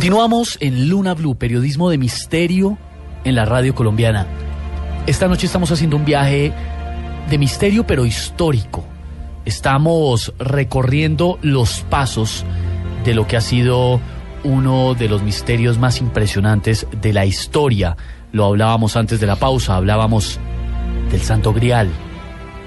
Continuamos en Luna Blue, periodismo de misterio en la radio colombiana. Esta noche estamos haciendo un viaje de misterio pero histórico. Estamos recorriendo los pasos de lo que ha sido uno de los misterios más impresionantes de la historia. Lo hablábamos antes de la pausa, hablábamos del Santo Grial,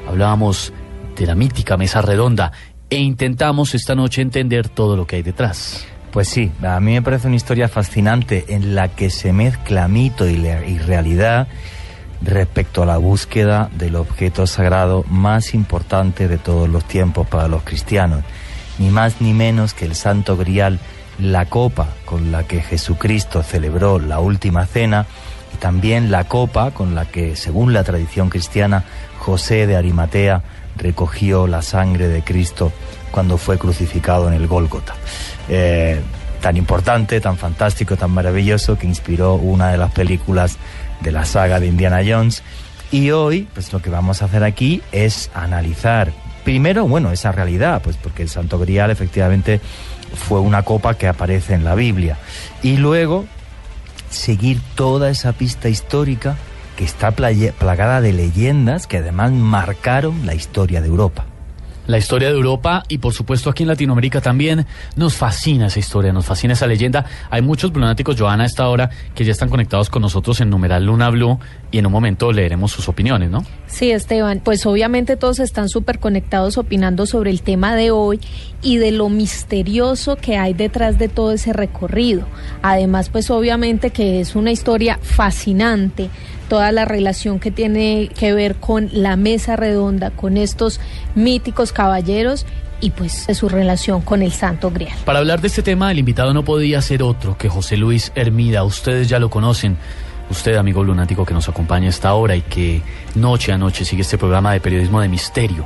hablábamos de la mítica mesa redonda e intentamos esta noche entender todo lo que hay detrás. Pues sí, a mí me parece una historia fascinante en la que se mezcla mito y, realidad respecto a la búsqueda del objeto sagrado más importante de todos los tiempos para los cristianos, ni más ni menos que el Santo Grial, la copa con la que Jesucristo celebró la última cena y también la copa con la que, según la tradición cristiana, José de Arimatea recogió la sangre de Cristo cuando fue crucificado en el Gólgota. Eh, tan importante, tan fantástico, tan maravilloso, que inspiró una de las películas de la saga de Indiana Jones. Y hoy, pues lo que vamos a hacer aquí es analizar primero, bueno, esa realidad, pues porque el Santo Grial efectivamente fue una copa que aparece en la Biblia. Y luego seguir toda esa pista histórica que está plagada de leyendas que además marcaron la historia de Europa la historia de Europa y por supuesto aquí en Latinoamérica también nos fascina esa historia, nos fascina esa leyenda. Hay muchos blunáticos, Joana, a esta hora que ya están conectados con nosotros en numeral Luna Blue y en un momento leeremos sus opiniones, ¿no? Sí, Esteban, pues obviamente todos están súper conectados opinando sobre el tema de hoy y de lo misterioso que hay detrás de todo ese recorrido. Además, pues obviamente que es una historia fascinante toda la relación que tiene que ver con la mesa redonda, con estos míticos caballeros y pues su relación con el Santo Grial. Para hablar de este tema, el invitado no podía ser otro que José Luis Hermida. Ustedes ya lo conocen. Usted, amigo lunático que nos acompaña a esta hora y que noche a noche sigue este programa de periodismo de misterio.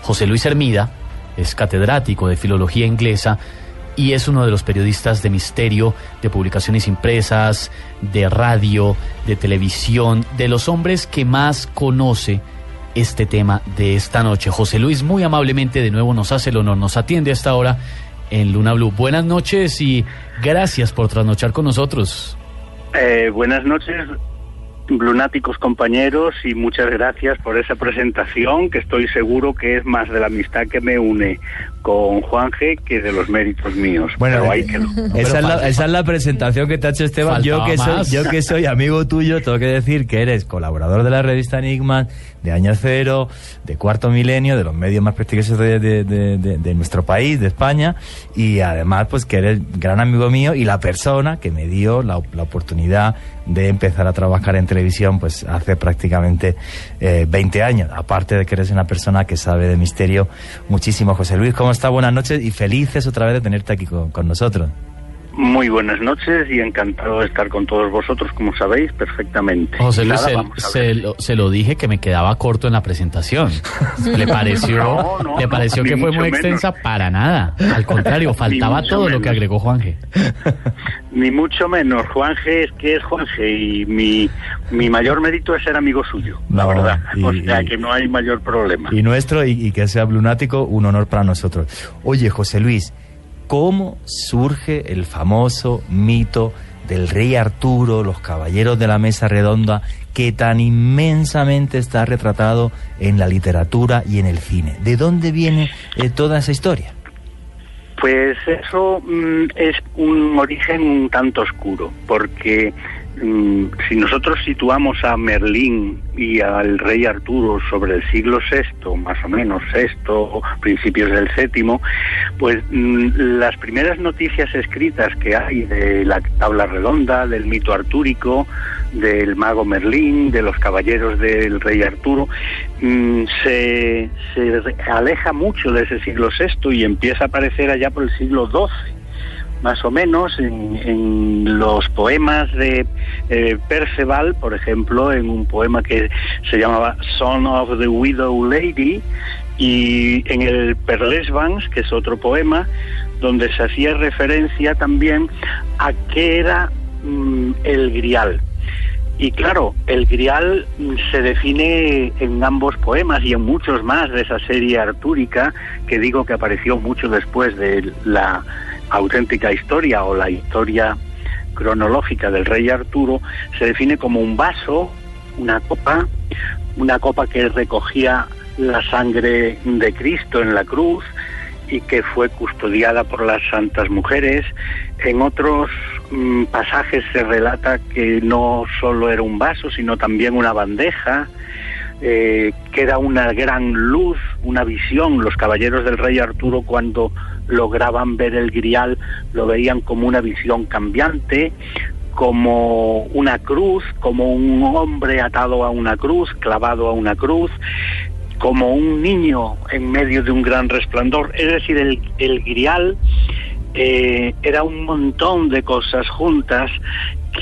José Luis Hermida es catedrático de filología inglesa y es uno de los periodistas de misterio, de publicaciones impresas, de radio, de televisión, de los hombres que más conoce este tema de esta noche. José Luis muy amablemente de nuevo nos hace el honor, nos atiende a esta hora en Luna Blue. Buenas noches y gracias por trasnochar con nosotros. Eh, buenas noches, lunáticos compañeros y muchas gracias por esa presentación que estoy seguro que es más de la amistad que me une con Juan G que de los méritos míos. Bueno, esa, es la, presentación que te ha hecho Esteban. Yo que, soy, yo que soy amigo tuyo, tengo que decir que eres colaborador de la revista Enigma, de Año Cero, de Cuarto Milenio, de los medios más prestigiosos de, nuestro país, de España, y además pues que eres gran amigo mío y la persona que me dio la, oportunidad de empezar a trabajar en televisión pues hace prácticamente eh, 20 años. Aparte de que eres una persona que sabe de misterio muchísimo. José Luis, ¿cómo está? Buenas noches y felices otra vez de tenerte aquí con, nosotros. Muy buenas noches y encantado de estar con todos vosotros, como sabéis perfectamente. José Luis, se, lo, dije que me quedaba corto en la presentación. ¿Le pareció, ¿le pareció que fue muy extensa? Para nada. Al contrario, faltaba todo lo que agregó Juanje. Ni mucho menos. Juanje es que es Juanje y mi, mi mayor mérito es ser amigo suyo, la verdad. o sea que no hay mayor problema. Y nuestro, y, y que sea lunático, un honor para nosotros. Oye, José Luis, cómo surge el famoso mito del rey Arturo, los caballeros de la mesa redonda, que tan inmensamente está retratado en la literatura y en el cine. ¿De dónde viene eh, toda esa historia? Pues eso mm, es un origen un tanto oscuro, porque si nosotros situamos a Merlín y al rey Arturo sobre el siglo VI, más o menos sexto, principios del séptimo, pues mm, las primeras noticias escritas que hay de la tabla redonda, del mito artúrico, del mago Merlín, de los caballeros del rey Arturo, mm, se, se aleja mucho de ese siglo VI y empieza a aparecer allá por el siglo XII más o menos en, los poemas de eh, Perceval, por ejemplo, en un poema que se llamaba Son of the Widow Lady, y en el Perlesvans, que es otro poema, donde se hacía referencia también a qué era mm, el grial. Y claro, el grial mm, se define en ambos poemas y en muchos más de esa serie artúrica que digo que apareció mucho después de la auténtica historia o la historia cronológica del rey Arturo se define como un vaso, una copa, una copa que recogía la sangre de Cristo en la cruz y que fue custodiada por las santas mujeres. En otros mm, pasajes se relata que no solo era un vaso, sino también una bandeja, eh, que era una gran luz, una visión. Los caballeros del rey Arturo cuando lograban ver el grial lo veían como una visión cambiante, como una cruz, como un hombre atado a una cruz, clavado a una cruz, como un niño en medio de un gran resplandor. Es decir, el, el grial eh, era un montón de cosas juntas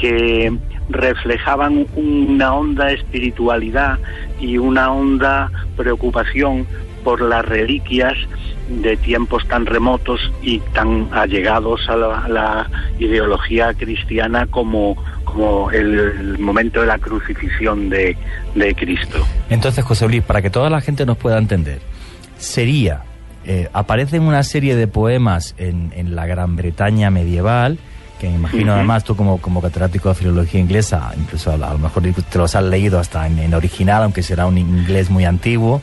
que reflejaban una honda espiritualidad y una honda preocupación por las reliquias de tiempos tan remotos y tan allegados a la, ideología cristiana como, como el, momento de la crucifixión de, de, Cristo. Entonces, José Luis, para que toda la gente nos pueda entender, sería, eh, aparecen una serie de poemas en, en la Gran Bretaña medieval, que me imagino además tú como, como catedrático de filología inglesa, incluso a, lo mejor te los has leído hasta en, en original, aunque será un inglés muy antiguo.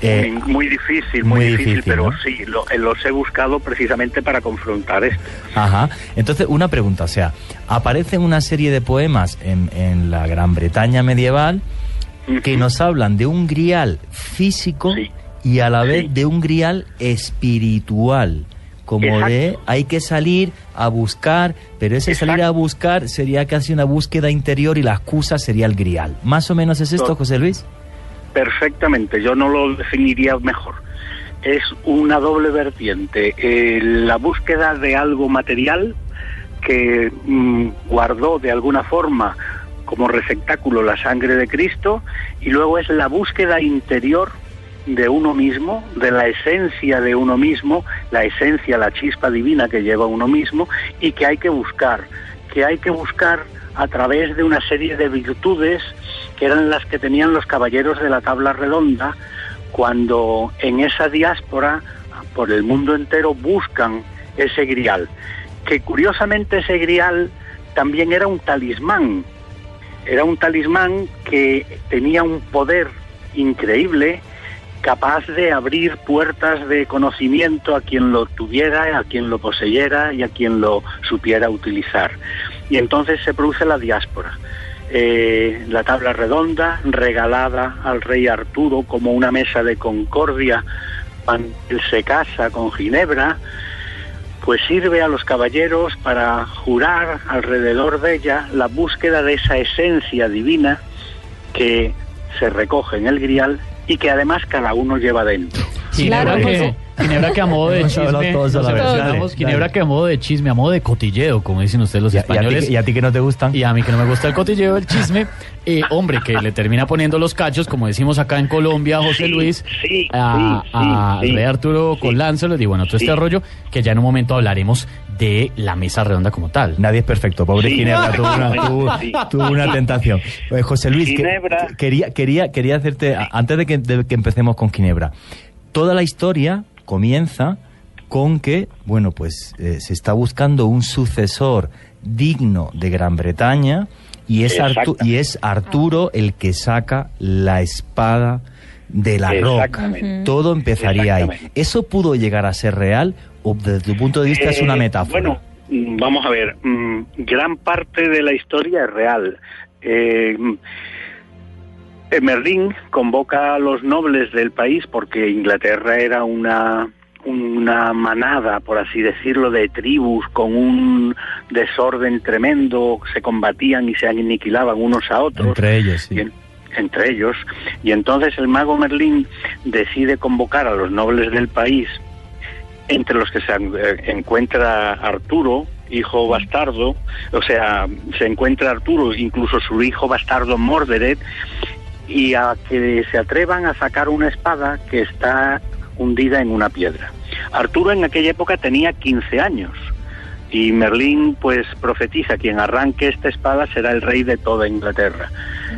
Eh, muy difícil, muy, difícil, pero sí, eh, los he buscado precisamente para confrontar esto. Ajá. Entonces, una pregunta, o sea, aparecen una serie de poemas en, en la Gran Bretaña medieval que nos hablan de un grial físico y a la vez de un grial espiritual. Como de hay que salir a buscar, pero ese salir a buscar sería casi una búsqueda interior y la excusa sería el grial. ¿Más o menos es esto, José Luis? Perfectamente, yo no lo definiría mejor. Es una doble vertiente. Eh, la búsqueda de algo material que mm, guardó de alguna forma como receptáculo la sangre de Cristo y luego es la búsqueda interior de uno mismo, de la esencia de uno mismo, la esencia, la chispa divina que lleva uno mismo y que hay que buscar, que hay que buscar a través de una serie de virtudes que eran las que tenían los caballeros de la tabla redonda cuando en esa diáspora por el mundo entero buscan ese grial, que curiosamente ese grial también era un talismán, era un talismán que tenía un poder increíble, capaz de abrir puertas de conocimiento a quien lo tuviera, a quien lo poseyera y a quien lo supiera utilizar. Y entonces se produce la diáspora. Eh, la tabla redonda regalada al rey Arturo como una mesa de concordia cuando él se casa con Ginebra, pues sirve a los caballeros para jurar alrededor de ella la búsqueda de esa esencia divina que se recoge en el grial y que además cada uno lleva dentro. Ginebra, que, Ginebra que a modo de chisme, Ginebra que a modo de chisme, a modo de cotilleo, como dicen ustedes los españoles. Y a, ti, que no te gustan. Y a mí que no me gusta el cotilleo, el chisme. Eh, hombre, que le termina poniendo los cachos, como decimos acá en Colombia, José Luis, a, a Rey Arturo con Lancelot y bueno, todo este rollo, que ya en un momento hablaremos de la mesa redonda como tal. Nadie es perfecto, pobre Ginebra, tuvo una, tentación. Eh, José Luis, quería, quería, quería hacerte, antes de que, de que empecemos con Ginebra, toda la historia comienza con que, bueno, pues eh, se está buscando un sucesor digno de Gran Bretaña y es, y es Arturo el que saca la espada de la roca. Todo empezaría ahí. ¿Eso pudo llegar a ser real o desde tu punto de vista es una eh, metáfora? Bueno, mm, vamos a ver, mm, gran parte de la historia es real. Eh, Merlín convoca a los nobles del país porque Inglaterra era una una manada, por así decirlo, de tribus con un desorden tremendo, se combatían y se aniquilaban unos a otros. Entre ellos, sí. entre ellos. Y entonces el mago Merlín decide convocar a los nobles del país, entre los que se eh, encuentra Arturo, hijo bastardo, o sea, se encuentra Arturo, incluso su hijo bastardo Morderet, y a que se atrevan a sacar una espada que está hundida en una piedra. Arturo en aquella época tenía 15 años y Merlín pues profetiza quien arranque esta espada será el rey de toda Inglaterra.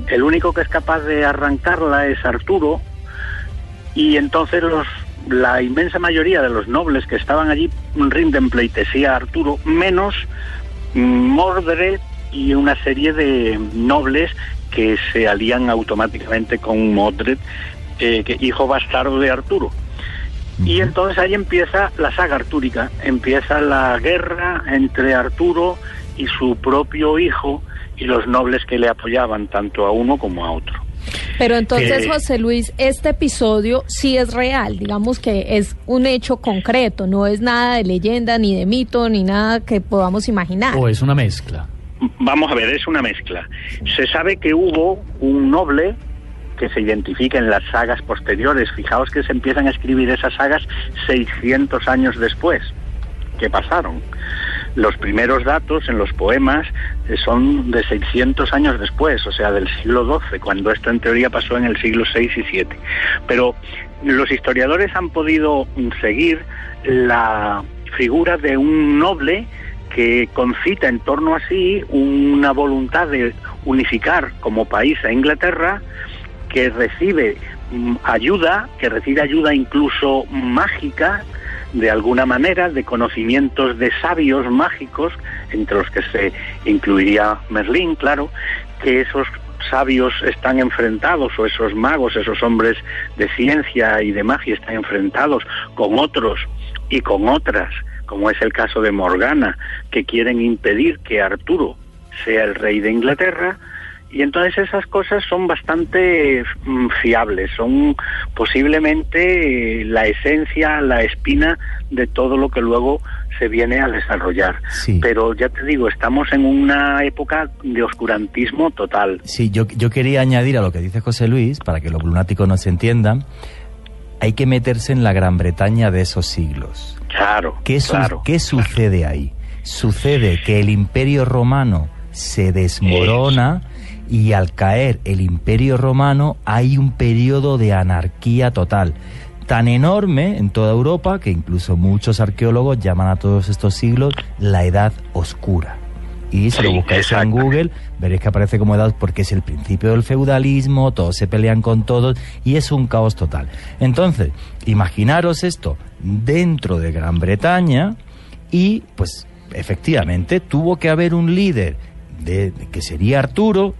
El único que es capaz de arrancarla es Arturo y entonces los la inmensa mayoría de los nobles que estaban allí rinden pleitesía a Arturo, menos Mordred y una serie de nobles que se alían automáticamente con Mordred, eh, que, hijo bastardo de Arturo. Y entonces ahí empieza la saga artúrica, empieza la guerra entre Arturo y su propio hijo y los nobles que le apoyaban tanto a uno como a otro. Pero entonces, José Luis, este episodio sí es real, digamos que es un hecho concreto, no es nada de leyenda, ni de mito, ni nada que podamos imaginar. O es una mezcla. Vamos a ver, es una mezcla. Se sabe que hubo un noble que se identifica en las sagas posteriores. Fijaos que se empiezan a escribir esas sagas 600 años después que pasaron. Los primeros datos en los poemas eh, son de 600 años después, o sea, del siglo XII, cuando esto en teoría pasó en el siglo VI y VII. Pero los historiadores han podido seguir la figura de un noble que concita en torno a sí una voluntad de unificar como país a Inglaterra, que recibe mm, ayuda, que recibe ayuda incluso mágica, de alguna manera, de conocimientos de sabios mágicos, entre los que se incluiría Merlín, claro, que esos sabios están enfrentados, o esos magos, esos hombres de ciencia y de magia están enfrentados con otros y con otras, como es el caso de Morgana, que quieren impedir que Arturo sea el rey de Inglaterra, y entonces esas cosas son bastante mm, fiables, son posiblemente la esencia, la espina de todo lo que luego se viene a desarrollar. Pero ya te digo, estamos en una época de oscurantismo total. Sí, yo, yo quería añadir a lo que dice José Luis, para que los lunáticos nos entiendan, hay que meterse en la Gran Bretaña de esos siglos. Claro. ¿Qué, claro, ¿qué sucede ahí? Sucede que el imperio romano se desmorona y al caer el imperio romano hay un periodo de anarquía total tan enorme en toda Europa que incluso muchos arqueólogos llaman a todos estos siglos la Edad Oscura. Y si lo buscáis en Google, veréis que aparece como edad porque es el principio del feudalismo, todos se pelean con todos y es un caos total. Entonces, imaginaros esto dentro de Gran Bretaña y pues efectivamente tuvo que haber un líder de, que sería Arturo,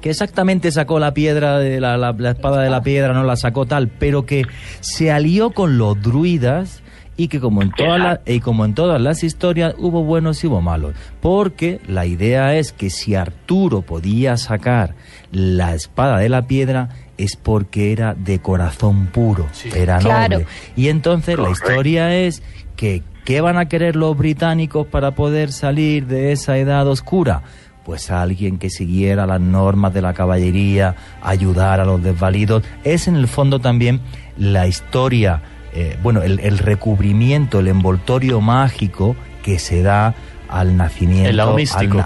que exactamente sacó la piedra de la, la, espada de la piedra, no la sacó tal, pero que se alió con los druidas y que como en todas las y como en todas las historias hubo buenos y hubo malos, porque la idea es que si Arturo podía sacar la espada de la piedra es porque era de corazón puro, era noble. Y entonces la historia es que ¿qué van a querer los británicos para poder salir de esa edad oscura? pues alguien que siguiera las normas de la caballería, ayudar a los desvalidos. Es en el fondo también la historia, eh, bueno, el, el, recubrimiento, el envoltorio mágico que se da al nacimiento,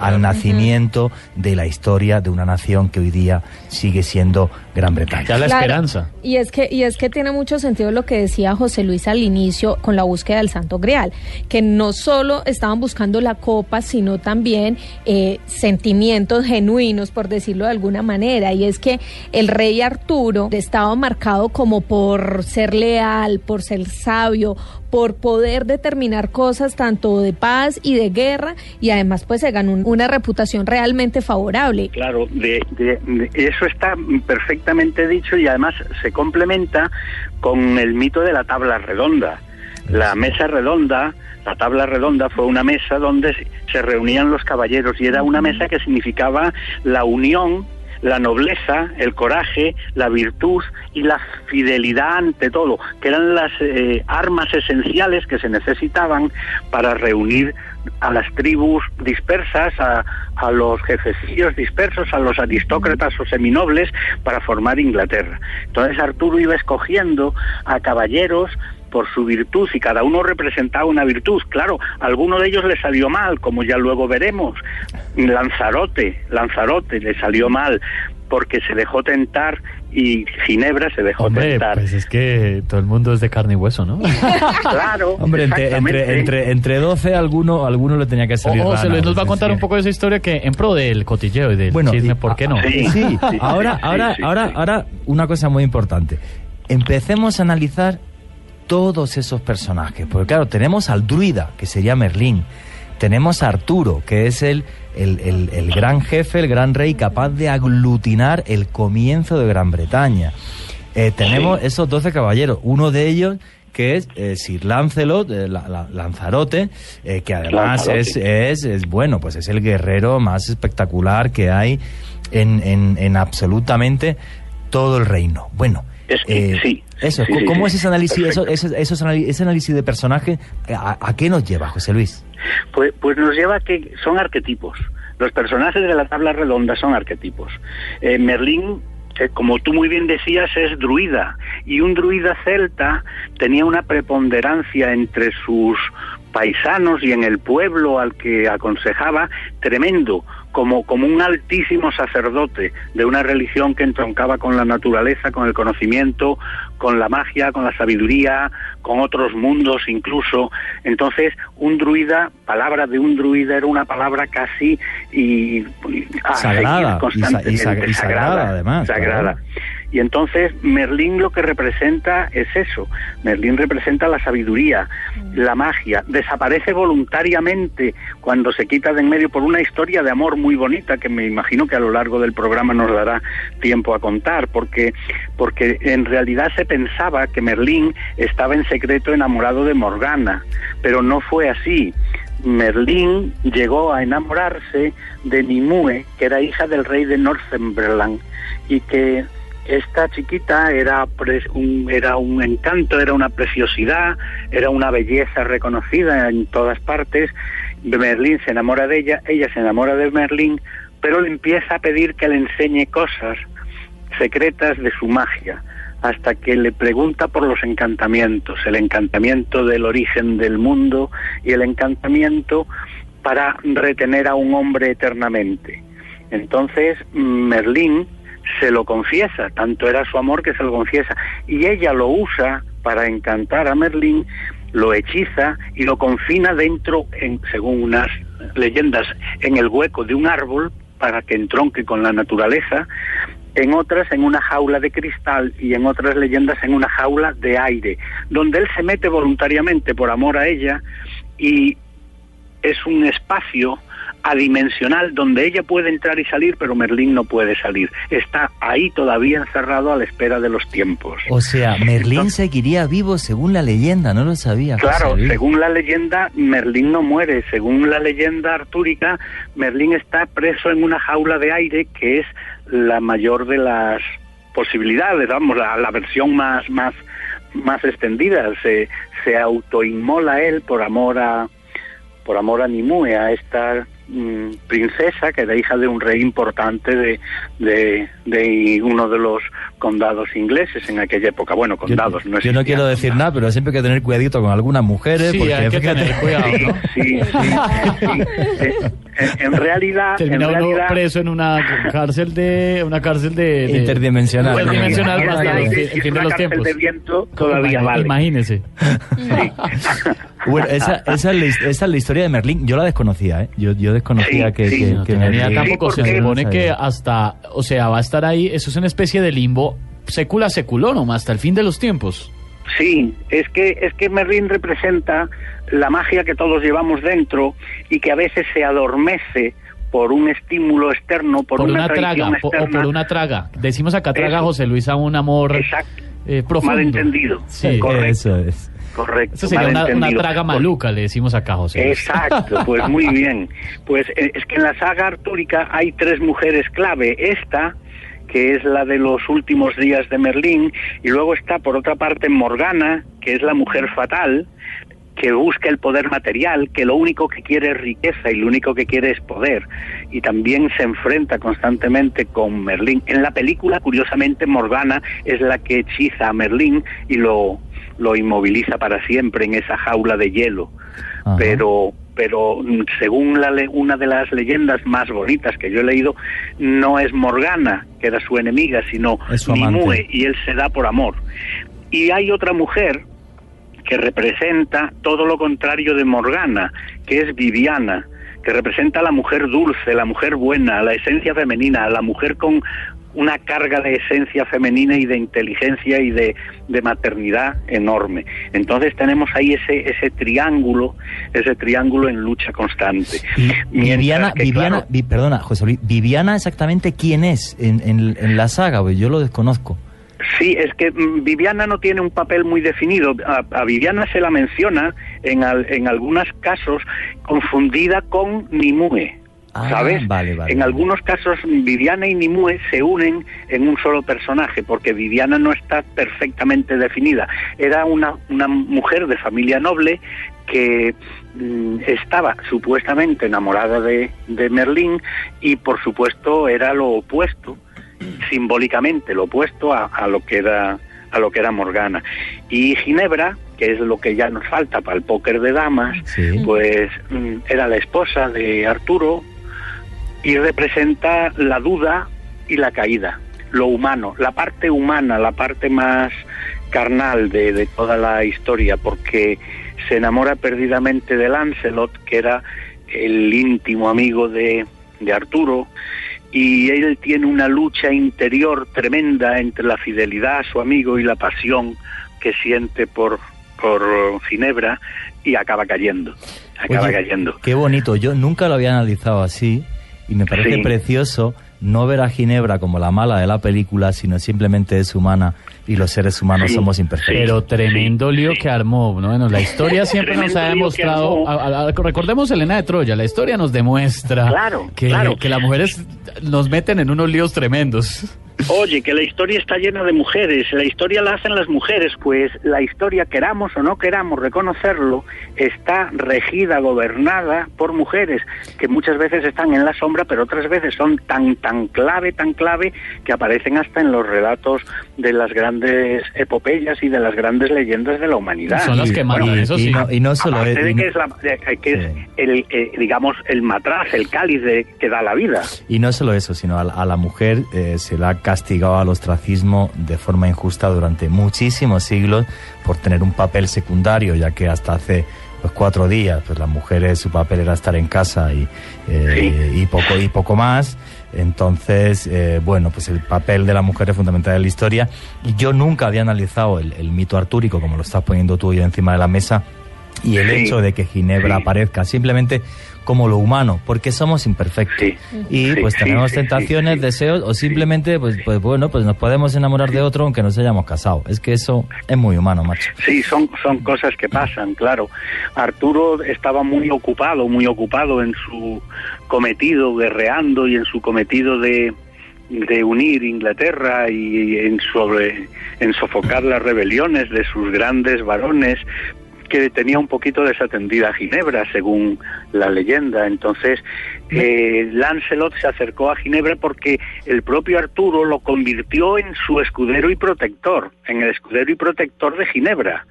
al, nacimiento de la historia de una nación que hoy día sigue siendo Gran Bretaña. Ya la esperanza. Y es que y es que tiene mucho sentido lo que decía José Luis al inicio con la búsqueda del Santo Grial, que no solo estaban buscando la copa, sino también eh, sentimientos genuinos, por decirlo de alguna manera. Y es que el rey Arturo estaba marcado como por ser leal, por ser sabio, por poder determinar cosas tanto de paz y de guerra y además pues se ganó una reputación realmente favorable. Claro, de, eso está dicho y además se complementa con el mito de la tabla redonda. La mesa redonda, la tabla redonda fue una mesa donde se reunían los caballeros y era una mesa que significaba la unión la nobleza, el coraje, la virtud y la fidelidad ante todo, que eran las eh, armas esenciales que se necesitaban para reunir a las tribus dispersas, a, a los jefecillos dispersos, a los aristócratas o seminobles para formar Inglaterra. Entonces Arturo iba escogiendo a caballeros por su virtud y cada uno representaba una virtud. Claro, alguno de ellos le salió mal, como ya luego veremos. Lanzarote, Lanzarote le salió mal porque se dejó tentar y Ginebra se dejó tentar. Pues es que todo el mundo es de carne y hueso, ¿no? claro. Hombre, entre, entre, entre, 12 alguno, alguno le tenía que salir. O, se nos va a contar un poco de esa historia que en pro del cotilleo y del bueno, chisme, ¿por qué no? Sí, ahora, ahora, ahora, ahora, una cosa muy importante. Empecemos a analizar todos esos personajes. Porque claro, tenemos al druida, que sería Merlín. Tenemos a Arturo, que es el, el, el, gran jefe, el gran rey, capaz de aglutinar el comienzo de Gran Bretaña. Eh, tenemos esos doce caballeros, uno de ellos que es eh, Sir Lancelot, eh, Lanzarote, que además es, es, es, bueno, pues es el guerrero más espectacular que hay en, en, en absolutamente todo el reino. Bueno, sí. Eso, ¿cómo es ese análisis, eso, ese análisis de personaje? A, qué nos lleva, José Luis? Pues, pues nos lleva a que son arquetipos. Los personajes de la tabla redonda son arquetipos. Eh, Merlín como tú muy bien decías, es druida. Y un druida celta tenía una preponderancia entre sus paisanos y en el pueblo al que aconsejaba tremendo como, como un altísimo sacerdote de una religión que entroncaba con la naturaleza, con el conocimiento, con la magia, con la sabiduría, con otros mundos incluso. Entonces, un druida, palabra de un druida era una palabra casi y, sagrada, y, sagrada, además. Sagrada. Y entonces Merlín lo que representa es eso. Merlín representa la sabiduría, la magia. Desaparece voluntariamente cuando se quita de en medio por una historia de amor muy bonita que me imagino que a lo largo del programa nos dará tiempo a contar, porque, porque en realidad se pensaba que Merlín estaba en secreto enamorado de Morgana, pero no fue así. Merlín llegó a enamorarse de Nimue, que era hija del rey de Northumberland, y que esta chiquita era, un, era un encanto, era una preciosidad, era una belleza reconocida en todas partes. Merlín se enamora de ella, ella se enamora de Merlín, pero le empieza a pedir que le enseñe cosas secretas de su magia, hasta que le pregunta por los encantamientos, el encantamiento del origen del mundo y el encantamiento para retener a un hombre eternamente. Entonces Merlín se lo confiesa, tanto era su amor que se lo confiesa, y ella lo usa para encantar a Merlín, lo hechiza y lo confina dentro, en, según unas leyendas, en el hueco de un árbol para que entronque con la naturaleza, en otras en una jaula de cristal y en otras leyendas en una jaula de aire, donde él se mete voluntariamente por amor a ella y es un espacio adimensional donde ella puede entrar y salir, pero Merlín no puede salir. Está ahí todavía encerrado a la espera de los tiempos. O sea, Merlín seguiría vivo según la leyenda, no lo sabía. Claro, según la leyenda, Merlín no muere. Según la leyenda artúrica, Merlín está preso en una jaula de aire que es la mayor de las posibilidades, vamos, la, la versión más, más, más extendida. Se, se autoinmola él por amor a por amor a Nimue, a esta Mm, princesa que era hija de un rey importante de, de, uno de los condados ingleses en aquella época. Bueno, condados, no Yo no quiero decir nada, pero siempre hay que tener cuidadito con algunas mujeres. Sí, hay que tener cuidado, ¿no? Sí, en, realidad... Termina uno preso en una cárcel de... Una cárcel de... interdimensional. Interdimensional, bastante. los tiempos. de viento todavía vale. Imagínese. bueno, esa, esa, es la, esa es la historia de Merlín. Yo la desconocía, ¿eh? Yo, yo desconocía que, que, tampoco se supone que hasta, o sea, va a estar ahí, eso es una especie de limbo secula seculorum, hasta el fin de los tiempos. Sí, es que es que Merlín representa la magia que todos llevamos dentro y que a veces se adormece por un estímulo externo, por, una, traga, o por una traga. Decimos acá traga José Luis a un amor eh, profundo. Malentendido. Sí, correcto. Eso es. Correcto. Eso sería una, traga maluca, le decimos acá, José. Exacto, pues muy bien. Pues eh, es que en la saga artúrica hay tres mujeres clave. Esta, que es la de los últimos días de Merlín, y luego está por otra parte Morgana, que es la mujer fatal, que busca el poder material, que lo único que quiere es riqueza y lo único que quiere es poder. Y también se enfrenta constantemente con Merlín. En la película, curiosamente, Morgana es la que hechiza a Merlín y lo, lo inmoviliza para siempre en esa jaula de hielo. Pero pero según la una de las leyendas más bonitas que yo he leído, no es Morgana, que era su enemiga, sino Nimue, y él se da por amor. Y hay otra mujer que representa todo lo contrario de Morgana, que es Viviana, que representa a la mujer dulce, la mujer buena, la esencia femenina, la mujer con una carga de esencia femenina y de inteligencia y de, maternidad enorme. Entonces tenemos ahí ese, ese triángulo, ese triángulo en lucha constante. Viviana, Viviana perdona, José Luis, Viviana exactamente quién es en, en, la saga, yo lo desconozco. Sí, es que mm, Viviana no tiene un papel muy definido. A, Viviana se la menciona en, en algunos casos confundida con Nimue. Ah, ¿Sabes? en algunos casos Viviana y Nimue se unen en un solo personaje porque Viviana no está perfectamente definida. Era una, una mujer de familia noble que mm, estaba supuestamente enamorada de, de Merlín y por supuesto era lo opuesto simbólicamente lo opuesto a, lo que era a lo que era Morgana. Y Ginebra, que es lo que ya nos falta para el póker de damas, pues mm, era la esposa de Arturo y representa la duda y la caída, lo humano, la parte humana, la parte más carnal de, de toda la historia, porque se enamora perdidamente de Lancelot, que era el íntimo amigo de, de Arturo, y él tiene una lucha interior tremenda entre la fidelidad a su amigo y la pasión que siente por, por Ginebra y acaba cayendo, acaba cayendo. Qué bonito, yo nunca lo había analizado así y me parece precioso no ver a Ginebra como la mala de la película, sino simplemente es humana y los seres humanos somos imperfectos. Pero tremendo lío que armó, ¿no? Bueno, la historia siempre nos ha demostrado, recordemos Elena de Troya, la historia nos demuestra que, que las mujeres nos meten en unos líos tremendos. Oye, que la historia está llena de mujeres, la historia la hacen las mujeres, pues la historia, queramos o no queramos reconocerlo, está regida, gobernada por mujeres, que muchas veces están en la sombra, pero otras veces son tan, tan clave, tan clave, que aparecen hasta en los relatos de las grandes epopeyas y de las grandes leyendas de la humanidad. Son las que mandan, eso sí. Y no, solo es, que es, el, eh, digamos, el matraz, el cáliz de, que da la vida. Y no solo eso, sino a, la mujer eh, se la castigado al ostracismo de forma injusta durante muchísimos siglos por tener un papel secundario, ya que hasta hace pues, cuatro días pues las mujeres su papel era estar en casa y, eh, y poco y poco más. Entonces, eh, bueno, pues el papel de la mujer es fundamental en la historia. Y yo nunca había analizado el, mito artúrico, como lo estás poniendo tú hoy encima de la mesa, y el hecho de que Ginebra aparezca simplemente como lo humano, porque somos imperfectos. y pues tenemos tentaciones, deseos, o simplemente, pues, pues bueno, pues nos podemos enamorar de otro aunque nos hayamos casado. Es que eso es muy humano, macho. Sí, son, son cosas que pasan, claro. Arturo estaba muy ocupado, muy ocupado en su cometido, guerreando y en su cometido de, de unir Inglaterra y en sobre en sofocar las rebeliones de sus grandes varones que tenía un poquito desatendida a Ginebra, según la leyenda. Entonces, eh, Lancelot se acercó a Ginebra porque el propio Arturo lo convirtió en su escudero y protector, en el escudero y protector de Ginebra.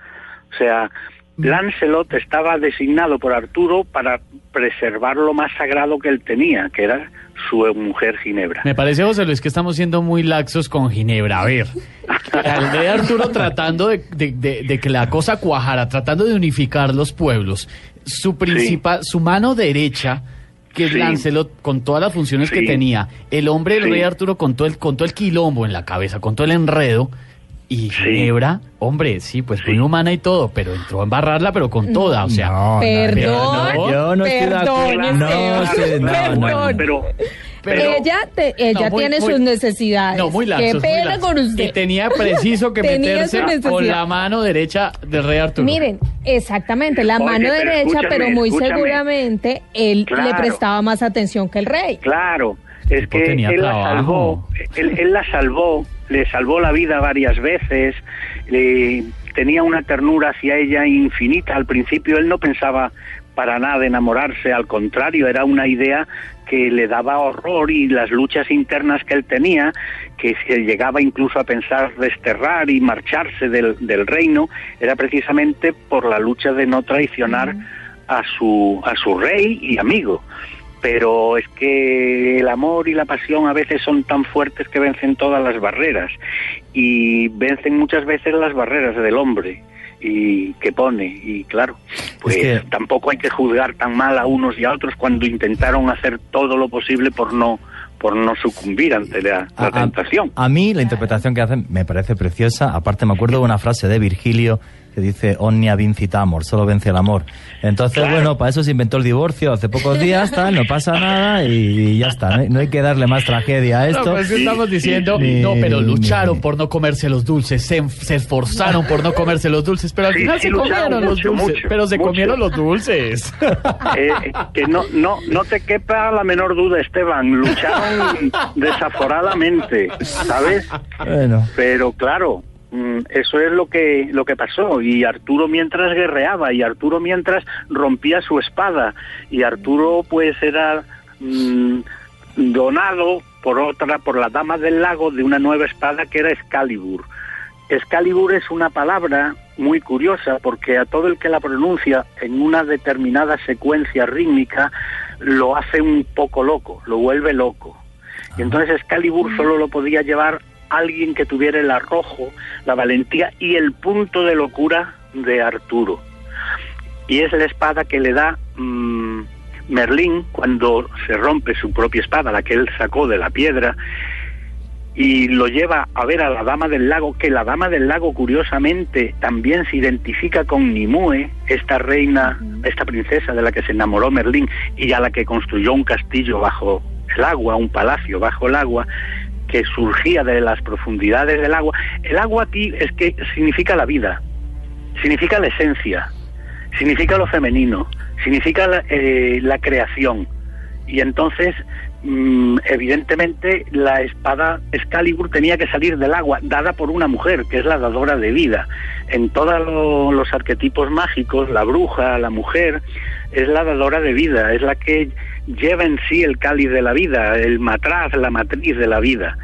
O sea. Lancelot estaba designado por Arturo para preservar lo más sagrado que él tenía, que era su mujer Ginebra. Me parece, José Luis, que estamos siendo muy laxos con Ginebra. A ver, al de Arturo tratando de, que la cosa cuajara, tratando de unificar los pueblos, su principal, su mano derecha, que es Lancelot, con todas las funciones que tenía, el hombre del rey Arturo con todo, el, con todo el quilombo en la cabeza, con todo el enredo, y Ginebra, hombre, sí, pues muy humana y todo, pero entró a embarrarla, pero con toda, o sea. No, perdón, yo no estoy de acuerdo. No, sé, no, no, pero, ella ella tiene sus necesidades. No, muy laxos, Qué pena con usted. Y tenía preciso que meterse con la mano derecha del rey Arturo. Miren, exactamente, la mano derecha, pero muy seguramente él le prestaba más atención que el rey. Claro, es que él la salvó, él la salvó le salvó la vida varias veces, le, tenía una ternura hacia ella infinita. Al principio él no pensaba para nada enamorarse, al contrario, era una idea que le daba horror y las luchas internas que él tenía, que se llegaba incluso a pensar desterrar y marcharse del, del reino, era precisamente por la lucha de no traicionar a su, a su rey y amigo pero es que el amor y la pasión a veces son tan fuertes que vencen todas las barreras y vencen muchas veces las barreras del hombre y que pone y claro pues tampoco hay que juzgar tan mal a unos y a otros cuando intentaron hacer todo lo posible por no por no sucumbir ante la, tentación. A, mí la interpretación que hacen me parece preciosa. Aparte me acuerdo de una frase de Virgilio que dice omnia vincit amor, solo vence el amor. Entonces, bueno, para eso se inventó el divorcio hace pocos días, tal, no pasa nada y, ya está. No hay, que darle más tragedia a esto. No, pues estamos diciendo, no, pero lucharon por no comerse los dulces, se, esforzaron por no comerse los dulces, pero al final se comieron los dulces, pero se comieron los dulces. Eh, que no, no, no te quepa la menor duda, Esteban, lucharon desaforadamente, ¿sabes? Bueno. Pero claro, eso es lo que lo que pasó y Arturo mientras guerreaba y Arturo mientras rompía su espada y Arturo pues era mm, donado por otra por la dama del lago de una nueva espada que era Excalibur. Excalibur es una palabra muy curiosa porque a todo el que la pronuncia en una determinada secuencia rítmica lo hace un poco loco, lo vuelve loco. Y entonces Excalibur solo lo podía llevar alguien que tuviera el arrojo, la valentía y el punto de locura de Arturo. Y es la espada que le da mm, Merlín cuando se rompe su propia espada, la que él sacó de la piedra, y lo lleva a ver a la Dama del Lago, que la Dama del Lago curiosamente también se identifica con Nimue, esta reina, esta princesa de la que se enamoró Merlín y a la que construyó un castillo bajo el agua, un palacio bajo el agua, que surgía de las profundidades del agua. El agua aquí es que significa la vida, significa la esencia, significa lo femenino, significa la, eh, creación. Y entonces, mm, evidentemente, la espada Excalibur tenía que salir del agua, dada por una mujer, que es la dadora de vida. En todos los arquetipos mágicos, la bruja, la mujer, es la dadora de vida, es la que lleva en sí el cáliz de la vida, el matraz, la matriz de la vida.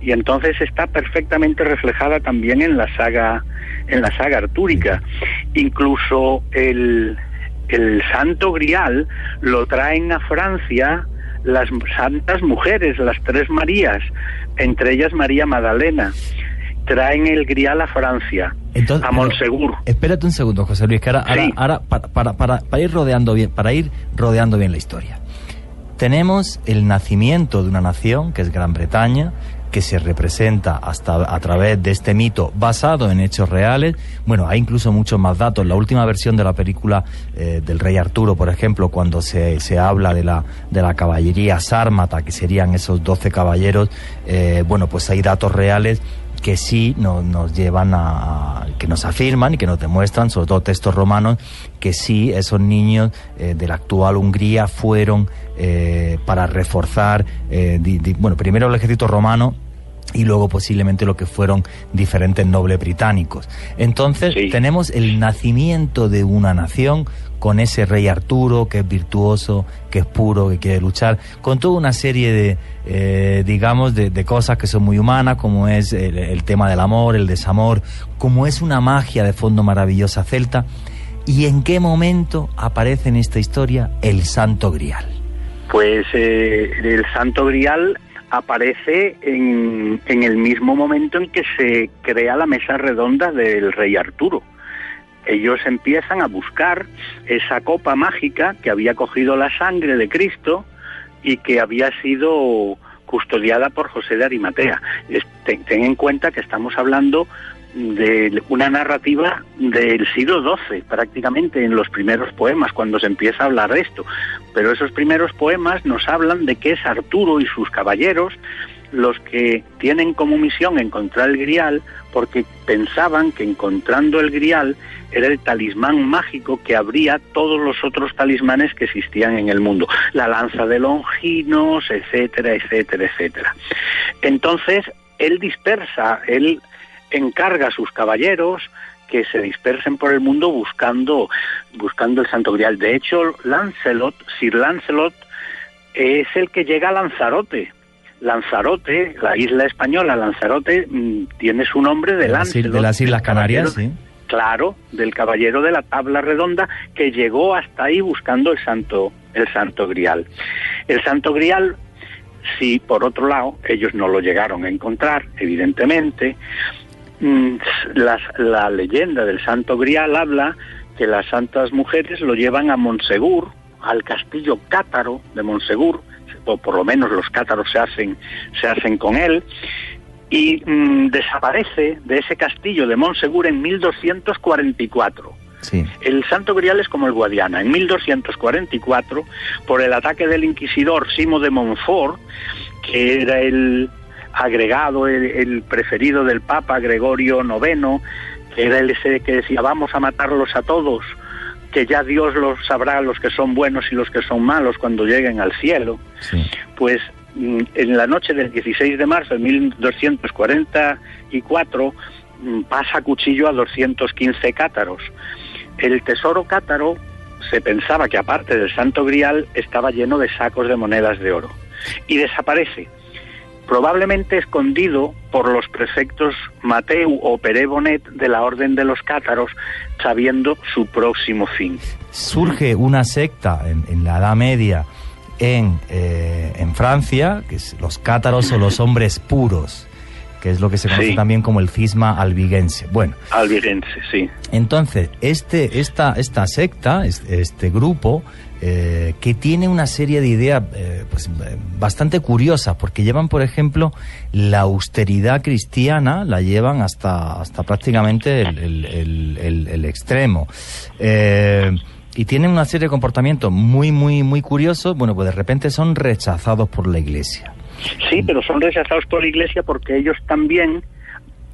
Y entonces está perfectamente reflejada también en la saga, en la saga artúrica. Incluso el, el Santo Grial lo traen a Francia las santas mujeres, las tres Marías, entre ellas María Magdalena. Traen el Grial a Francia, a Monsegur. Espérate un segundo, José Luis, que ahora, ahora, para, para, para, para, ir rodeando bien, para ir rodeando bien la historia tenemos el nacimiento de una nación, que es Gran Bretaña, que se representa hasta a través de este mito basado en hechos reales. Bueno, hay incluso muchos más datos. La última versión de la película eh, del Rey Arturo, por ejemplo, cuando se, se habla de la, de la caballería sármata, que serían esos doce caballeros, eh, bueno, pues hay datos reales que sí nos, nos llevan a, que nos afirman y que nos demuestran, sobre todo textos romanos, que sí esos niños eh, de la actual Hungría fueron eh, para reforzar, eh, bueno, primero el ejército romano y luego posiblemente lo que fueron diferentes nobles británicos. Entonces tenemos el nacimiento de una nación con ese rey Arturo que es virtuoso, que es puro, que quiere luchar, con toda una serie de, eh, digamos, de, cosas que son muy humanas, como es el, tema del amor, el desamor, como es una magia de fondo maravillosa celta. ¿Y en qué momento aparece en esta historia el Santo Grial? Pues eh, el Santo Grial aparece en, en el mismo momento en que se crea la mesa redonda del rey Arturo ellos empiezan a buscar esa copa mágica que había cogido la sangre de Cristo y que había sido custodiada por José de Arimatea. Ten, en cuenta que estamos hablando de una narrativa del siglo XII, prácticamente en los primeros poemas, cuando se empieza a hablar de esto. Pero esos primeros poemas nos hablan de que es Arturo y sus caballeros los que tienen como misión encontrar el grial porque pensaban que encontrando el grial era el talismán mágico que abría todos los otros talismanes que existían en el mundo, la lanza de Longinos, etcétera, etcétera, etcétera. Entonces, él dispersa, él encarga a sus caballeros que se dispersen por el mundo buscando buscando el Santo Grial. De hecho, Lancelot, Sir Lancelot es el que llega a Lanzarote Lanzarote, la isla española Lanzarote, mm, tiene su nombre de Lancelot. De las Islas Canarias, sí. Claro, del caballero de la tabla redonda que llegó hasta ahí buscando el santo, el santo grial. El santo grial, si por otro lado ellos no lo llegaron a encontrar, evidentemente, mm, la leyenda del santo grial habla que las santas mujeres lo llevan a Monsegur, al castillo cátaro de Monsegur, o por lo menos los cátaros se hacen, se hacen con él, y mm, desaparece de ese castillo de Monsegur en 1244. El Santo Grial es como el Guadiana. En 1244, por el ataque del inquisidor Simo de Montfort, que era el agregado, el, preferido del Papa Gregorio IX, que era el ese que decía vamos a matarlos a todos, que ya Dios los sabrá los que son buenos y los que son malos cuando lleguen al cielo. Pues mm, en la noche del 16 de marzo de 1244 mm, pasa cuchillo a 215 cátaros. El tesoro cátaro se pensaba que aparte del Santo Grial estaba lleno de sacos de monedas de oro y desaparece, probablemente escondido por los prefectos Mateu o Pere Bonet de la Orden de los Cátaros, sabiendo su próximo fin. Surge una secta en, la Edad Media en, eh, en Francia, que es los cátaros o los hombres puros que es lo que se conoce también como el cisma albigense. Bueno. Albigense, sí. Entonces, este, esta, esta secta, este, grupo, eh, que tiene una serie de ideas eh, pues, bastante curiosas, porque llevan, por ejemplo, la austeridad cristiana, la llevan hasta, hasta prácticamente el, extremo. Eh, y tienen una serie de comportamientos muy, muy, muy curiosos, bueno, pues de repente son rechazados por la iglesia. Sí, pero son rechazados por la Iglesia porque ellos también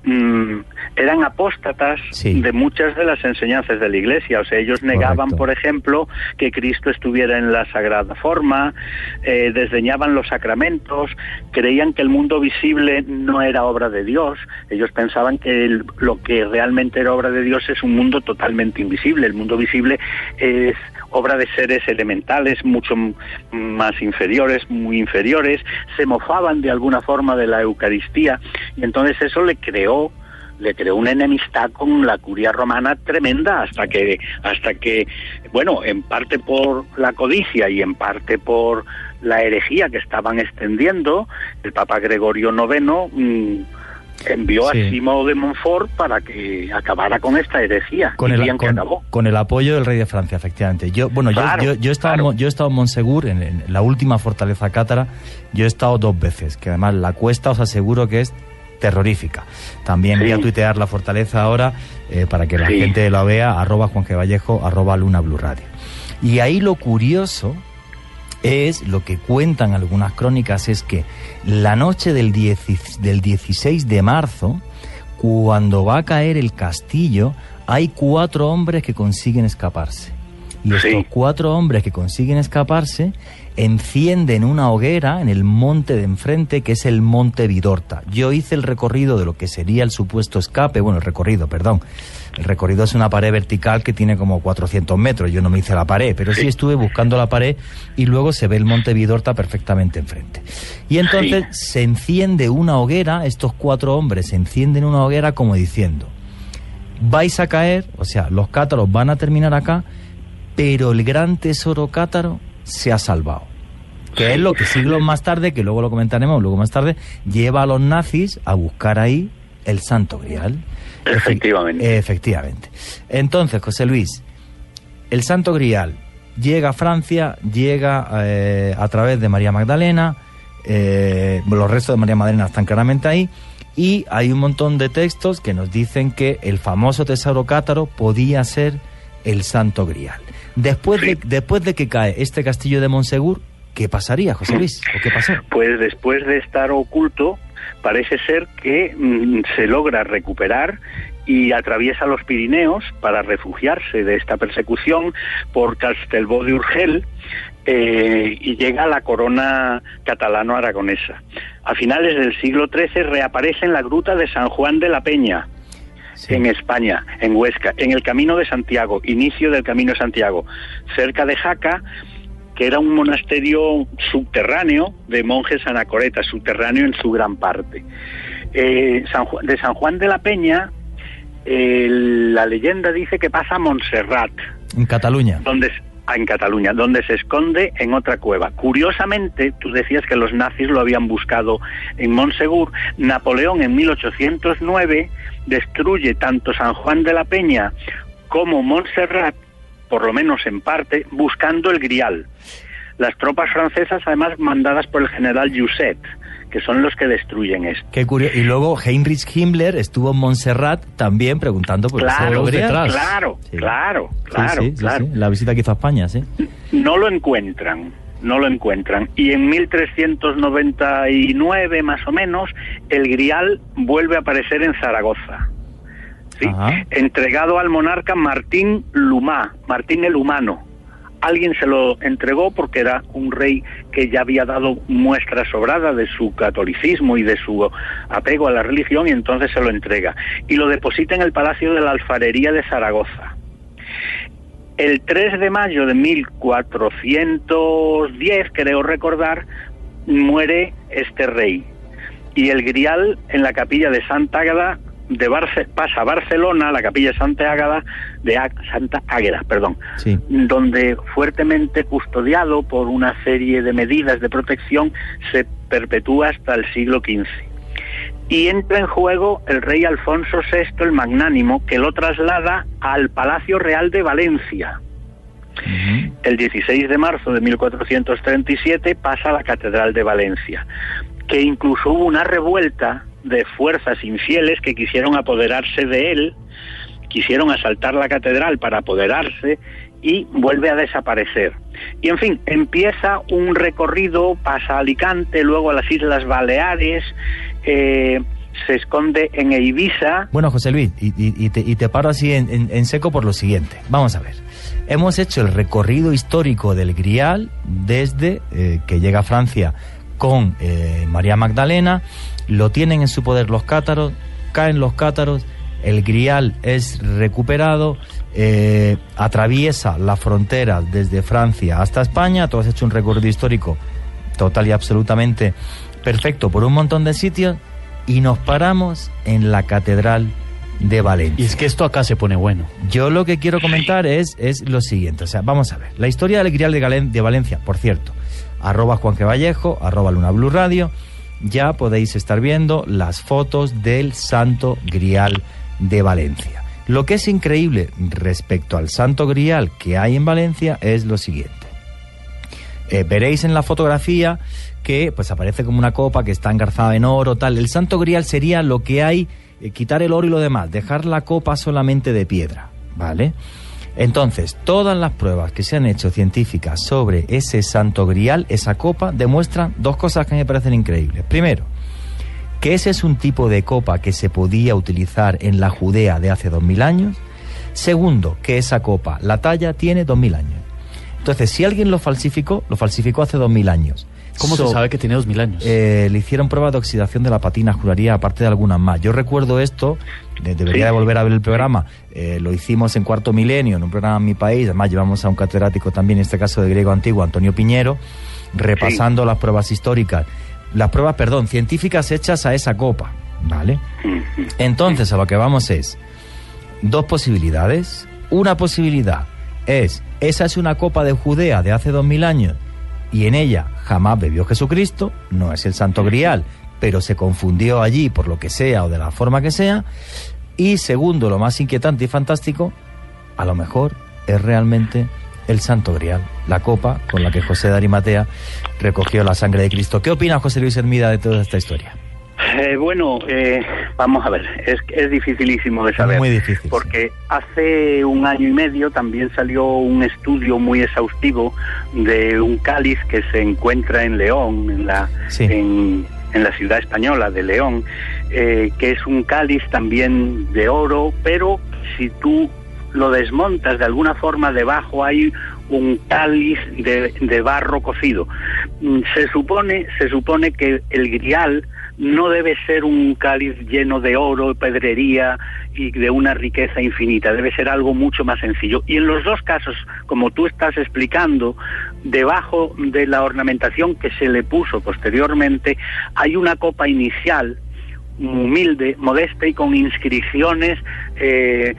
mm, eran apóstatas de muchas de las enseñanzas de la Iglesia. O sea, ellos negaban, por ejemplo, que Cristo estuviera en la sagrada forma, eh, desdeñaban los sacramentos, creían que el mundo visible no era obra de Dios. Ellos pensaban que lo que realmente era obra de Dios es un mundo totalmente invisible. El mundo visible es obra de seres elementales mucho más inferiores, muy inferiores, se mofaban de alguna forma de la Eucaristía y entonces eso le creó le creó una enemistad con la curia romana tremenda hasta que hasta que bueno en parte por la codicia y en parte por la herejía que estaban extendiendo el Papa Gregorio IX envió a Simón de Montfort para que acabara con esta herejía. Con, el, con, el apoyo del rey de Francia, efectivamente. Yo, bueno, yo, yo, yo, he estado, yo he estado en Monsegur, en, la última fortaleza cátara, yo he estado dos veces, que además la cuesta os aseguro que es terrorífica. También voy a tuitear la fortaleza ahora eh, para que la gente lo vea, arroba Juan Vallejo, arroba Luna Blue Radio. Y ahí lo curioso es lo que cuentan algunas crónicas es que la noche del, del 16 de marzo, cuando va a caer el castillo, hay cuatro hombres que consiguen escaparse. Y estos cuatro hombres que consiguen escaparse encienden una hoguera en el monte de enfrente, que es el monte Vidorta. Yo hice el recorrido de lo que sería el supuesto escape, bueno, el recorrido, perdón, el recorrido es una pared vertical que tiene como 400 metros. Yo no me hice la pared, pero sí estuve buscando la pared y luego se ve el monte Vidorta perfectamente enfrente. Y entonces se enciende una hoguera, estos cuatro hombres se encienden una hoguera como diciendo, vais a caer, o sea, los cátaros van a terminar acá, pero el gran tesoro cátaro se ha salvado. Que es lo que siglos más tarde, que luego lo comentaremos, luego más tarde, lleva a los nazis a buscar ahí el Santo Grial. Efectivamente. Efectivamente. Entonces, José Luis, el Santo Grial llega a Francia, llega eh, a través de María Magdalena, eh, los restos de María Magdalena están claramente ahí, y hay un montón de textos que nos dicen que el famoso tesoro cátaro podía ser el Santo Grial. Después, de, después de que cae este castillo de Monsegur, ¿qué pasaría, José Luis? ¿O qué pasó? Pues después de estar oculto, parece ser que mm, se logra recuperar y atraviesa los Pirineos para refugiarse de esta persecución por Castelbó de Urgel eh, y llega a la corona catalano-aragonesa. A finales del siglo XIII reaparece en la gruta de San Juan de la Peña, en España, en Huesca, en el Camino de Santiago, inicio del Camino de Santiago, cerca de Jaca, que era un monasterio subterráneo de monjes anacoretas, subterráneo en su gran parte. Eh, de San Juan de la Peña, la leyenda dice que pasa a Montserrat. En Cataluña. Donde, ah, en Cataluña, donde se esconde en otra cueva. Curiosamente, tú decías que los nazis lo habían buscado en Montsegur. Napoleón en 1809 destruye tanto San Juan de la Peña como Montserrat por lo menos en parte, buscando el grial. las tropas francesas, además mandadas por el general Jusset, que son los que destruyen esto. Qué curioso. Y luego Heinrich Himmler estuvo en Montserrat también preguntando por claro, ese claro, claro, Sí. claro, claro, sí, sí, claro. La visita que hizo a España, sí. No lo encuentran, no lo encuentran. Y en 1399, más o menos, el grial vuelve a aparecer en Zaragoza. ¿sí? Entregado al monarca Martín Lumá, Martín el Humano. Alguien se lo entregó porque era un rey que ya había dado muestra sobrada de su catolicismo y de su apego a la religión y entonces se lo entrega. Y lo deposita en el Palacio de la Alfarería de Zaragoza. El 3 de mayo de 1410, creo recordar, muere este rey. Y el grial en la capilla de Santa Ágada de Barce- pasa a Barcelona, la capilla de Santa Ágada, de Santa Águeda, perdón, Sí. donde fuertemente custodiado por una serie de medidas de protección se perpetúa hasta el siglo XV. Y entra en juego el rey Alfonso VI el Magnánimo, que lo traslada al Palacio Real de Valencia. El 16 de marzo de 1437 pasa a la Catedral de Valencia, que incluso hubo una revuelta de fuerzas infieles que quisieron apoderarse de él, quisieron asaltar la catedral para apoderarse y vuelve a desaparecer. Y en fin, empieza un recorrido, pasa a Alicante, luego a las Islas Baleares, eh, se esconde en Ibiza. Bueno, José Luis, y, te, y te paro así en, seco por lo siguiente. Vamos a ver. Hemos hecho el recorrido histórico del Grial desde eh, que llega a Francia con eh, María Magdalena, lo tienen en su poder los cátaros, caen los cátaros, el Grial es recuperado, atraviesa la frontera desde Francia hasta España, tú has hecho un recorrido histórico total y absolutamente perfecto por un montón de sitios y nos paramos en la Catedral de Y Valencia. es que esto acá se pone bueno. Yo lo que quiero comentar es, es lo siguiente, o sea, vamos a ver, la historia del Grial de, Galen- de Valencia, por cierto, arroba Juanque Vallejo, arroba Luna Blue Radio, ya podéis estar viendo las fotos del Santo Grial de Valencia. Lo que es increíble respecto al Santo Grial que hay en Valencia es lo siguiente. Eh, veréis en la fotografía que pues aparece como una copa que está engarzada en oro, tal. El Santo Grial sería lo que hay, eh, quitar el oro y lo demás, dejar la copa solamente de piedra, ¿vale? Entonces, todas las pruebas que se han hecho científicas sobre ese Santo Grial, esa copa, demuestran dos cosas que me parecen increíbles. Primero, que ese es un tipo de copa que se podía utilizar en la Judea de hace 2000 años. Segundo, que esa copa, la talla, tiene 2000 años. Entonces, si alguien lo falsificó, lo falsificó hace 2000 años. ¿Cómo So- se sabe que tiene dos mil años? eh, le hicieron pruebas de oxidación de la patina, juraría, aparte de algunas más. Yo recuerdo esto, de- debería Sí. de volver a ver el programa. eh, lo hicimos en Cuarto Milenio, en un programa en mi país. Además, llevamos a un catedrático también, en este caso de griego antiguo, Antonio Piñero, repasando las pruebas históricas. Las pruebas, perdón, científicas hechas a esa copa, ¿vale? Entonces, a lo que vamos es dos posibilidades. Una posibilidad es, esa es una copa de Judea de hace dos mil años y en ella jamás bebió Jesucristo, no es el Santo Grial, pero se confundió allí por lo que sea o de la forma que sea. Y segundo, lo más inquietante y fantástico, a lo mejor es realmente el Santo Grial, la copa con la que José de Arimatea recogió la sangre de Cristo. ¿Qué opina José Luis Hermida de toda esta historia? Eh, bueno, eh, vamos a ver, es, es dificilísimo de saber. Muy difícil, Porque hace un año y medio también salió un estudio muy exhaustivo de un cáliz que se encuentra en León, en la, Sí. en, en la ciudad española de León, eh, que es un cáliz también de oro, pero si tú lo desmontas de alguna forma, debajo hay un cáliz de, de barro cocido. Mm, Se supone, se supone que el grial no debe ser un cáliz lleno de oro, pedrería y de una riqueza infinita, debe ser algo mucho más sencillo. Y en los dos casos, como tú estás explicando, debajo de la ornamentación que se le puso posteriormente, hay una copa inicial humilde, modesta y con inscripciones eh,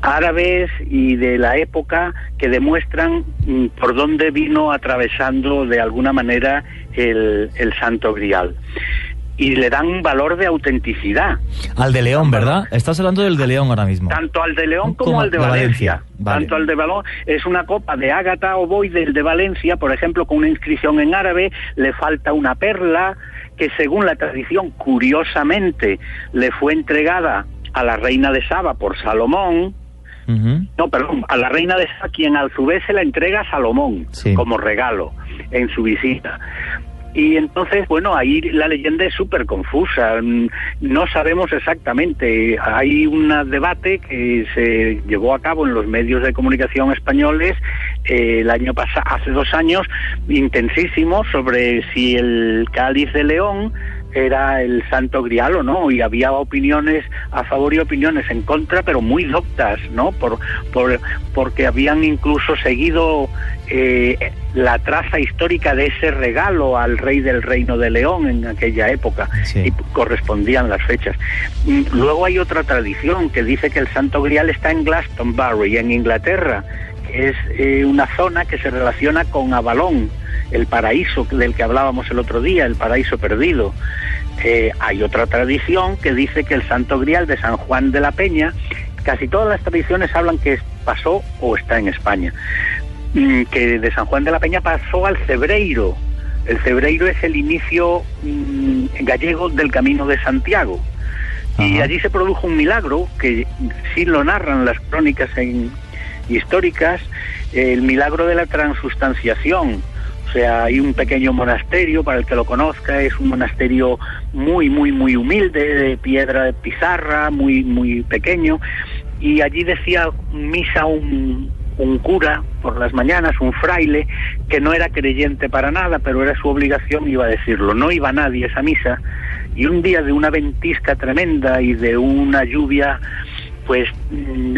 árabes y de la época que demuestran mm, por dónde vino atravesando de alguna manera el, el Santo Grial. Y le dan valor de autenticidad. Al de León, ¿verdad? Estás hablando del de León ahora mismo. Tanto al de León como, al de, Valencia. Tanto al de Balón es una copa de ágata o boy del de Valencia, por ejemplo, con una inscripción en árabe, le falta una perla que según la tradición, curiosamente, le fue entregada a la reina de Saba por Salomón, no, perdón, a la reina de Saba, quien a su vez se la entrega a Salomón como regalo en su visita. Y entonces, bueno, ahí la leyenda es súper confusa. Mm, no sabemos exactamente. Hay un debate que se llevó a cabo en los medios de comunicación españoles eh, el año pasado, hace dos años, intensísimo, sobre si el cáliz de León era el santo grial o no, y había opiniones a favor y opiniones en contra, pero muy doctas, ¿no? Por, por, porque habían incluso seguido eh, la traza histórica de ese regalo al rey del reino de León en aquella época, y correspondían las fechas. Mm, luego hay otra tradición que dice que el santo grial está en Glastonbury, en Inglaterra, es eh, una zona que se relaciona con Avalón, el paraíso del que hablábamos el otro día, el paraíso perdido. Eh, hay otra tradición que dice que el Santo Grial de San Juan de la Peña, casi todas las tradiciones hablan que pasó o está en España, mm, que de San Juan de la Peña pasó al Cebreiro. El Cebreiro es el inicio mm, gallego del Camino de Santiago. Y allí se produjo un milagro que sí lo narran las crónicas históricas, el milagro de la transustanciación. O sea, hay un pequeño monasterio, para el que lo conozca, es un monasterio muy, muy, muy humilde, de piedra de pizarra, muy, muy pequeño, y allí decía misa un, un cura por las mañanas, un fraile, que no era creyente para nada, pero era su obligación, iba a decirlo. No iba nadie a esa misa, y un día de una ventisca tremenda y de una lluvia pues mm,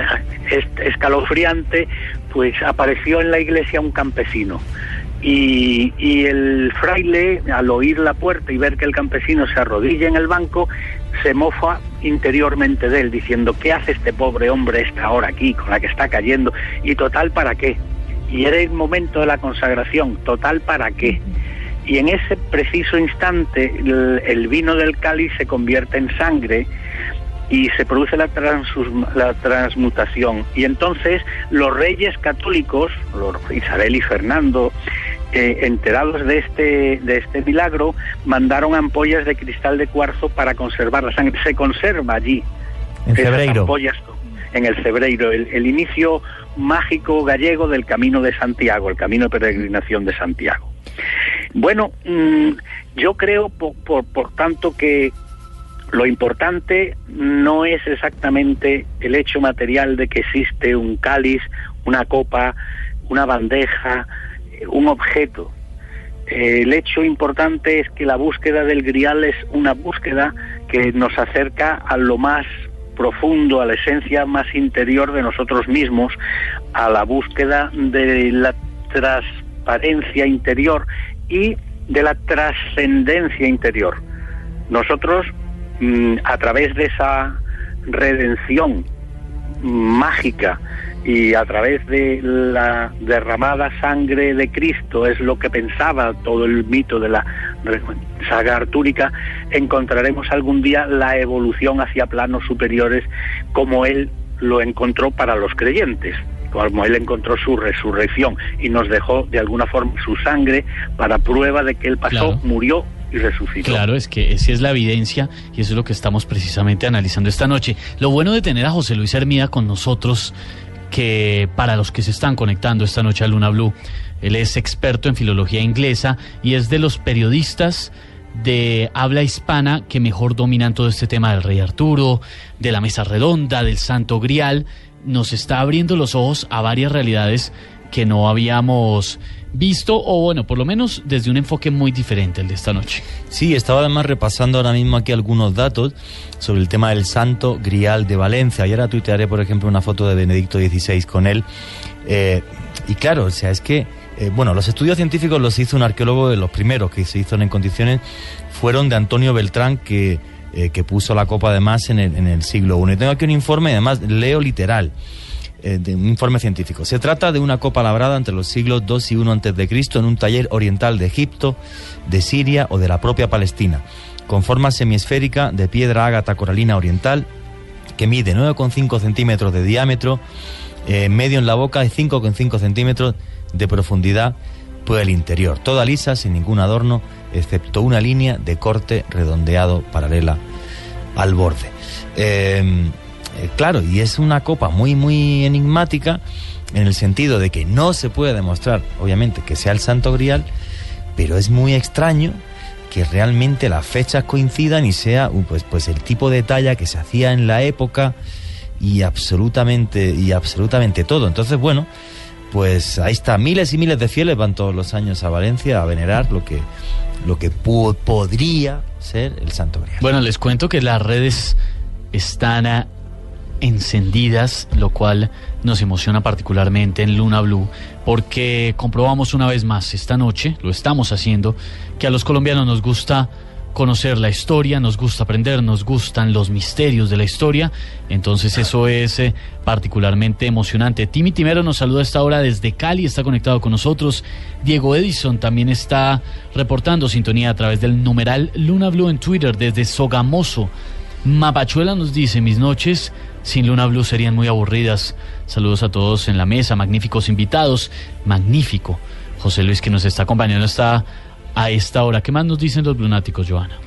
escalofriante, pues apareció en la iglesia un campesino y, y, el fraile, al oír la puerta y ver que el campesino se arrodilla en el banco, se mofa interiormente de él, diciendo, ¿qué hace este pobre hombre esta hora aquí, con la que está cayendo? Y total, ¿para qué? Y era el momento de la consagración, total, ¿para qué? Y en ese preciso instante el, vino del cáliz se convierte en sangre y se produce la, la transmutación. Y entonces los reyes católicos, Isabel y Fernando, eh, enterados de este, de este milagro, mandaron ampollas de cristal de cuarzo para conservar la sangre. Se conserva allí. En Cebreiro. Ampollas en el Cebreiro, el, inicio mágico gallego del camino de Santiago, el camino de peregrinación de Santiago. Bueno, mm, yo creo, por, por, por tanto, que lo importante no es exactamente el hecho material de que existe un cáliz, una copa, una bandeja, un objeto. El hecho importante es que la búsqueda del grial es una búsqueda que nos acerca a lo más profundo, a la esencia más interior de nosotros mismos, a la búsqueda de la transparencia interior y de la trascendencia interior. Nosotros, mm, a través de esa redención mágica y a través de la derramada sangre de Cristo, es lo que pensaba todo el mito de la saga artúrica, encontraremos algún día la evolución hacia planos superiores como Él lo encontró para los creyentes como él encontró su resurrección y nos dejó de alguna forma su sangre para prueba de que él pasó, murió Claro, es que esa es la evidencia y eso es lo que estamos precisamente analizando esta noche. Lo bueno de tener a José Luis Hermida con nosotros que para los que se están conectando esta noche a Luna Blue, él es experto en filología inglesa y es de los periodistas de habla hispana que mejor dominan todo este tema del rey Arturo, de la mesa redonda, del santo grial, nos está abriendo los ojos a varias realidades que no habíamos visto o bueno, por lo menos desde un enfoque muy diferente el de esta noche. Sí, estaba además repasando ahora mismo aquí algunos datos sobre el tema del Santo Grial de Valencia. Y ahora tuitearé, por ejemplo, una foto de Benedicto XVI con él. Eh, y claro, o sea, es que, eh, bueno, los estudios científicos los hizo un arqueólogo de los primeros que se hizo en condiciones, fueron de Antonio Beltrán, que, eh, que puso la copa además en el, en el siglo I. Y tengo aquí un informe, además, leo literal. Eh, de un informe científico. Se trata de una copa labrada entre los siglos II y I Cristo en un taller oriental de Egipto, de Siria o de la propia Palestina. con forma semiesférica de piedra ágata coralina oriental, que mide 9,5 centímetros de diámetro, eh, medio en la boca y 5,5 centímetros de profundidad por el interior. Toda lisa, sin ningún adorno, excepto una línea de corte redondeado paralela al borde. Eh, claro, y es una copa muy, muy enigmática en el sentido de que no se puede demostrar, obviamente, que sea el Santo Grial, pero es muy extraño que realmente las fechas coincidan y sea uh, pues, pues el tipo de talla que se hacía en la época y absolutamente y absolutamente todo. Entonces, bueno, pues ahí está, miles y miles de fieles van todos los años a Valencia a venerar lo que lo que podría ser el Santo Grial. Bueno, les cuento que las redes están encendidas, lo cual nos emociona particularmente en Luna Blue, porque comprobamos una vez más esta noche, lo estamos haciendo, que a los colombianos nos gusta conocer la historia, nos gusta aprender, nos gustan los misterios de la historia, entonces eso es eh, particularmente emocionante. Timmy Timero nos saluda a esta hora desde Cali, está conectado con nosotros. Diego Edison también está reportando sintonía a través del numeral Luna Blue en Twitter desde Sogamoso. Mapachuela nos dice, mis noches sin Luna Blue serían muy aburridas. Saludos a todos en la mesa, magníficos invitados. Magnífico. José Luis que nos está acompañando está a esta hora. ¿Qué más nos dicen los lunáticos, Joana?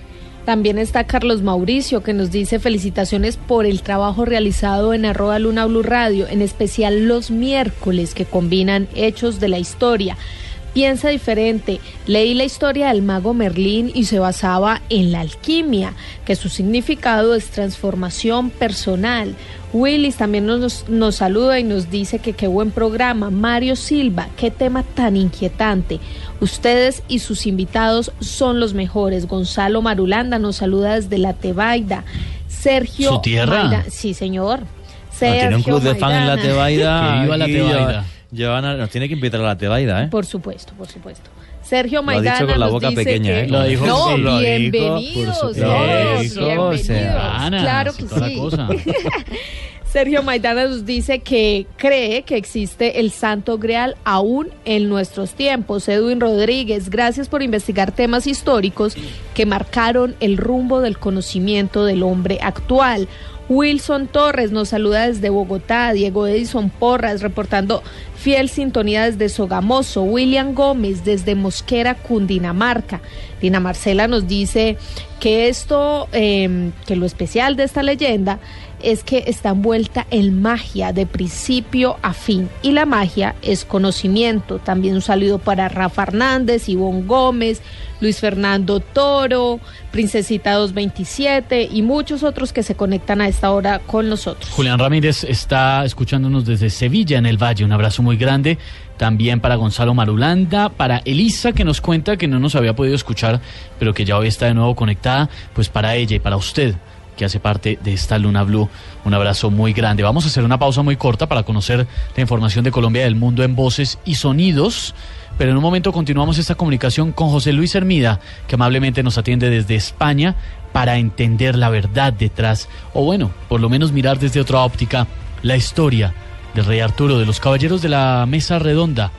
También está Carlos Mauricio que nos dice felicitaciones por el trabajo realizado en arroba Luna Blue Radio, en especial los miércoles que combinan hechos de la historia piensa diferente. Leí la historia del mago Merlín y se basaba en la alquimia, que su significado es transformación personal. Willis también nos, nos saluda y nos dice que qué buen programa. Mario Silva, qué tema tan inquietante. Ustedes y sus invitados son los mejores. Gonzalo Marulanda nos saluda desde La Tebaida. Sergio. ¿Su tierra? Sí, señor. Sergio tiene un club de fan en La Tebaida. Que viva La Tebaida. Giovanna nos tiene que invitar a la Tebaida, ¿eh? Por supuesto, por supuesto. Sergio Maidana lo ha dicho con la boca pequeña, que... ¿eh? Lo dijo, no, sí, lo bienvenidos, claro que sí. Sergio Maidana nos dice que cree que existe el Santo Grial aún en nuestros tiempos. Edwin Rodríguez, gracias por investigar temas históricos que marcaron el rumbo del conocimiento del hombre actual. Wilson Torres nos saluda desde Bogotá, Diego Edison Porras reportando fiel sintonía desde Sogamoso, William Gómez desde Mosquera, Cundinamarca. Dina Marcela nos dice que esto, eh, que lo especial de esta leyenda es que está envuelta en magia de principio a fin y la magia es conocimiento. También un saludo para Rafa Hernández, Ivonne Gómez, Luis Fernando Toro, Princesita 227 y muchos otros que se conectan a esta hora con nosotros. Julián Ramírez está escuchándonos desde Sevilla, en el Valle. Un abrazo muy grande. También para Gonzalo Marulanda, para Elisa, que nos cuenta que no nos había podido escuchar, pero que ya hoy está de nuevo conectada. Pues para ella y para usted, que hace parte de esta Luna Blue, un abrazo muy grande. Vamos a hacer una pausa muy corta para conocer la información de Colombia del mundo en voces y sonidos. Pero en un momento continuamos esta comunicación con José Luis Hermida, que amablemente nos atiende desde España para entender la verdad detrás, o bueno, por lo menos mirar desde otra óptica la historia del rey Arturo, de los caballeros de la mesa redonda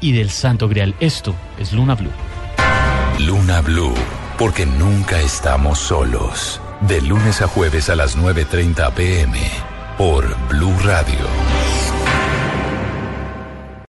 y del Santo Grial. Esto es Luna Blue. Luna Blue, porque nunca estamos solos. De lunes a jueves a las 9.30 pm por Blue Radio.